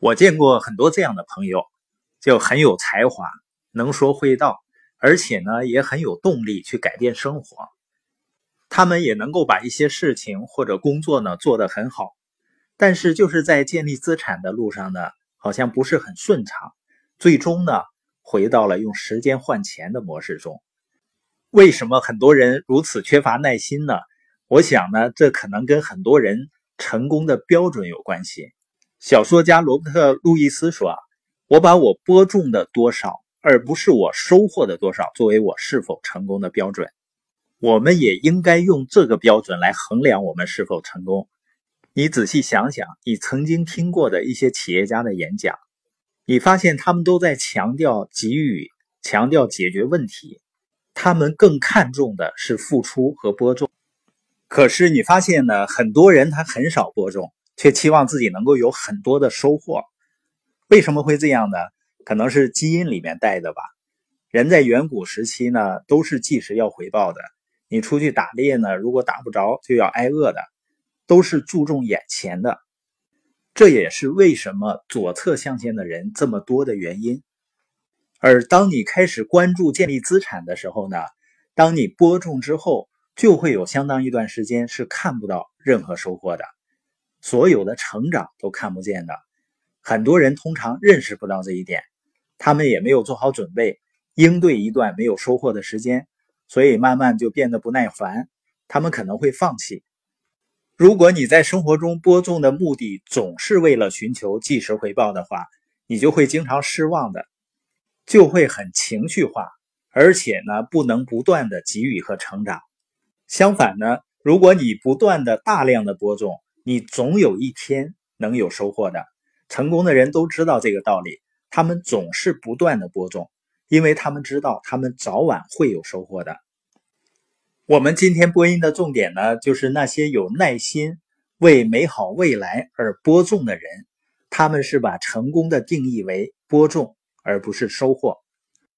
我见过很多这样的朋友，就很有才华，能说会道，而且呢也很有动力去改变生活。他们也能够把一些事情或者工作呢做得很好，但是就是在建立资产的路上呢，好像不是很顺畅，最终呢回到了用时间换钱的模式中。为什么很多人如此缺乏耐心呢？我想呢，这可能跟很多人成功的标准有关系。小说家罗伯特·路易斯说：“啊，我把我播种的多少，而不是我收获的多少，作为我是否成功的标准。我们也应该用这个标准来衡量我们是否成功。你仔细想想，你曾经听过的一些企业家的演讲，你发现他们都在强调给予，强调解决问题，他们更看重的是付出和播种。可是你发现呢，很多人他很少播种。”却期望自己能够有很多的收获，为什么会这样呢？可能是基因里面带的吧。人在远古时期呢，都是计时要回报的。你出去打猎呢，如果打不着就要挨饿的，都是注重眼前的。这也是为什么左侧象限的人这么多的原因。而当你开始关注建立资产的时候呢，当你播种之后，就会有相当一段时间是看不到任何收获的。所有的成长都看不见的，很多人通常认识不到这一点，他们也没有做好准备应对一段没有收获的时间，所以慢慢就变得不耐烦，他们可能会放弃。如果你在生活中播种的目的总是为了寻求即时回报的话，你就会经常失望的，就会很情绪化，而且呢不能不断的给予和成长。相反呢，如果你不断的大量的播种，你总有一天能有收获的。成功的人都知道这个道理，他们总是不断的播种，因为他们知道他们早晚会有收获的。我们今天播音的重点呢，就是那些有耐心为美好未来而播种的人，他们是把成功的定义为播种，而不是收获。